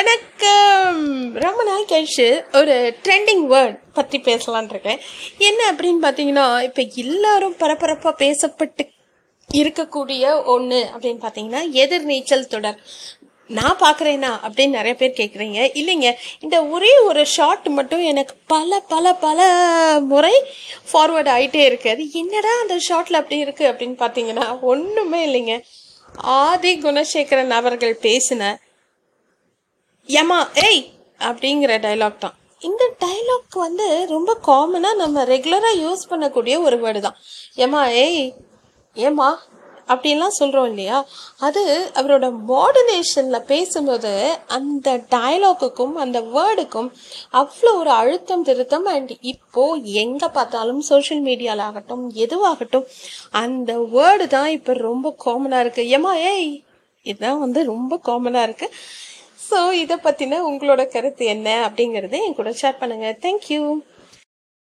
வணக்கம். ரொம்ப நாள் கழிச்சு ஒரு ட்ரெண்டிங் வேர்ட் பற்றி பேசலான் இருக்கேன். என்ன அப்படின்னு பார்த்தீங்கன்னா இப்போ எல்லாரும் பரபரப்பாக பேசப்பட்டு இருக்கக்கூடிய ஒன்று அப்படின்னு பார்த்தீங்கன்னா எதிர்நீச்சல் தொடர். நான் பார்க்குறேனா அப்படின்னு நிறைய பேர் கேட்குறீங்க இல்லைங்க இந்த ஒரே ஒரு ஷார்ட் மட்டும் எனக்கு பல பல பல முறை ஃபார்வர்ட் ஆகிட்டே இருக்குது அது என்னடா அந்த ஷார்ட்டில் அப்படி இருக்குது அப்படின்னு பார்த்தீங்கன்னா ஒன்றுமே இல்லைங்க. ஆதி குணசேகரன் அவர்கள் பேசின ஏமா ஏய் அப்படிங்கிற டைலாக் தான். இந்த டைலாக் வந்து ரொம்ப காமனாக நம்ம ரெகுலராக யூஸ் பண்ணக்கூடிய ஒரு வேர்டு தான். ஏமா ஏய் ஏமா அப்படின்லாம் சொல்கிறோம் இல்லையா? அது அவரோட மாடுலேஷனில் பேசும்போது அந்த டயலாக்குக்கும் அந்த வேர்டுக்கும் அவ்வளோ ஒரு அழுத்தம் திருத்தம் அண்ட் இப்போ எங்கே பார்த்தாலும் சோஷியல் மீடியாவில் ஆகட்டும் எதுவாகட்டும் அந்த வேர்டு தான் இப்போ ரொம்ப காமனாக இருக்குது ஏமா ஏய் இதுதான் வந்து ரொம்ப காமனாக இருக்குது ஸோ இதை பற்றின உங்களோட கருத்து என்ன அப்படிங்கிறத என் கூட ஷேர் பண்ணுங்கள் தேங்க்யூ